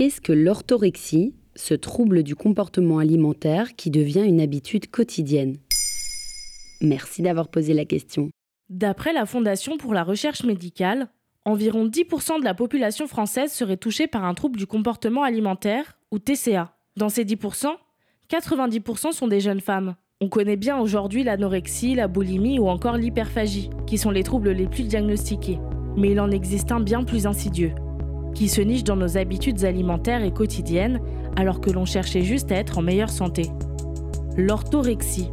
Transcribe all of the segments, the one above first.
Qu'est-ce que l'orthorexie, ce trouble du comportement alimentaire qui devient une habitude quotidienne? Merci d'avoir posé la question. D'après la Fondation pour la recherche médicale, environ 10% de la population française serait touchée par un trouble du comportement alimentaire, ou TCA. Dans ces 10%, 90% sont des jeunes femmes. On connaît bien aujourd'hui l'anorexie, la boulimie ou encore l'hyperphagie, qui sont les troubles les plus diagnostiqués. Mais il en existe un bien plus insidieux, qui se niche dans nos habitudes alimentaires et quotidiennes alors que l'on cherchait juste à être en meilleure santé. L'orthorexie.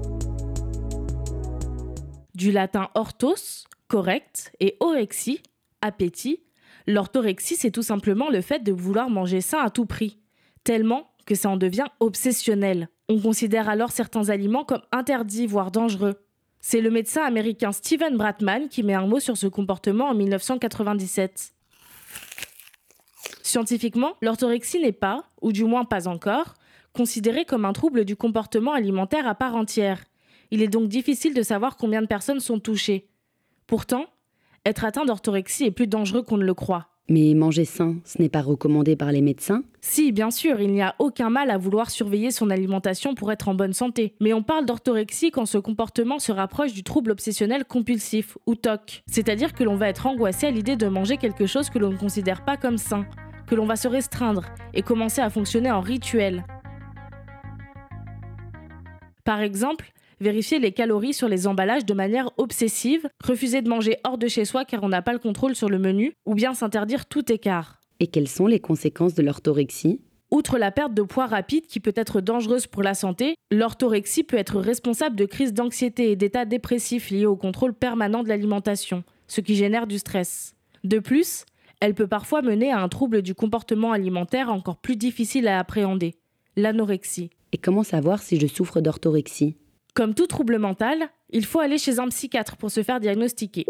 Du latin orthos, correct, et orexie, appétit, l'orthorexie c'est tout simplement le fait de vouloir manger sain à tout prix, tellement que ça en devient obsessionnel. On considère alors certains aliments comme interdits, voire dangereux. C'est le médecin américain Steven Bratman qui met un mot sur ce comportement en 1997. Scientifiquement, l'orthorexie n'est pas, ou du moins pas encore, considérée comme un trouble du comportement alimentaire à part entière. Il est donc difficile de savoir combien de personnes sont touchées. Pourtant, être atteint d'orthorexie est plus dangereux qu'on ne le croit. Mais manger sain, ce n'est pas recommandé par les médecins? Si, bien sûr, il n'y a aucun mal à vouloir surveiller son alimentation pour être en bonne santé. Mais on parle d'orthorexie quand ce comportement se rapproche du trouble obsessionnel compulsif, ou TOC. C'est-à-dire que l'on va être angoissé à l'idée de manger quelque chose que l'on ne considère pas comme sain, que l'on va se restreindre et commencer à fonctionner en rituel. Par exemple, vérifier les calories sur les emballages de manière obsessive, refuser de manger hors de chez soi car on n'a pas le contrôle sur le menu, ou bien s'interdire tout écart. Et quelles sont les conséquences de l'orthorexie? Outre la perte de poids rapide qui peut être dangereuse pour la santé, l'orthorexie peut être responsable de crises d'anxiété et d'états dépressifs liés au contrôle permanent de l'alimentation, ce qui génère du stress. De plus, elle peut parfois mener à un trouble du comportement alimentaire encore plus difficile à appréhender, l'anorexie. Et comment savoir si je souffre d'orthorexie? Comme tout trouble mental, il faut aller chez un psychiatre pour se faire diagnostiquer.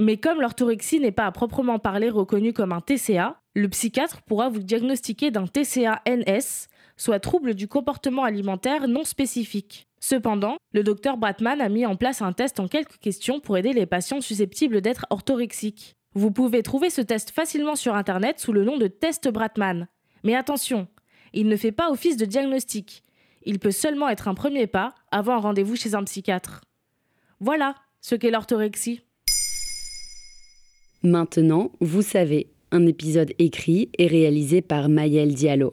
Mais comme l'orthorexie n'est pas à proprement parler reconnue comme un TCA, le psychiatre pourra vous diagnostiquer d'un TCA-NS, soit trouble du comportement alimentaire non spécifique. Cependant, le docteur Bratman a mis en place un test en quelques questions pour aider les patients susceptibles d'être orthorexiques. Vous pouvez trouver ce test facilement sur Internet sous le nom de test Bratman. Mais attention, il ne fait pas office de diagnostic. Il peut seulement être un premier pas avant un rendez-vous chez un psychiatre. Voilà ce qu'est l'orthorexie. Maintenant, vous savez, un épisode écrit et réalisé par Mayel Diallo.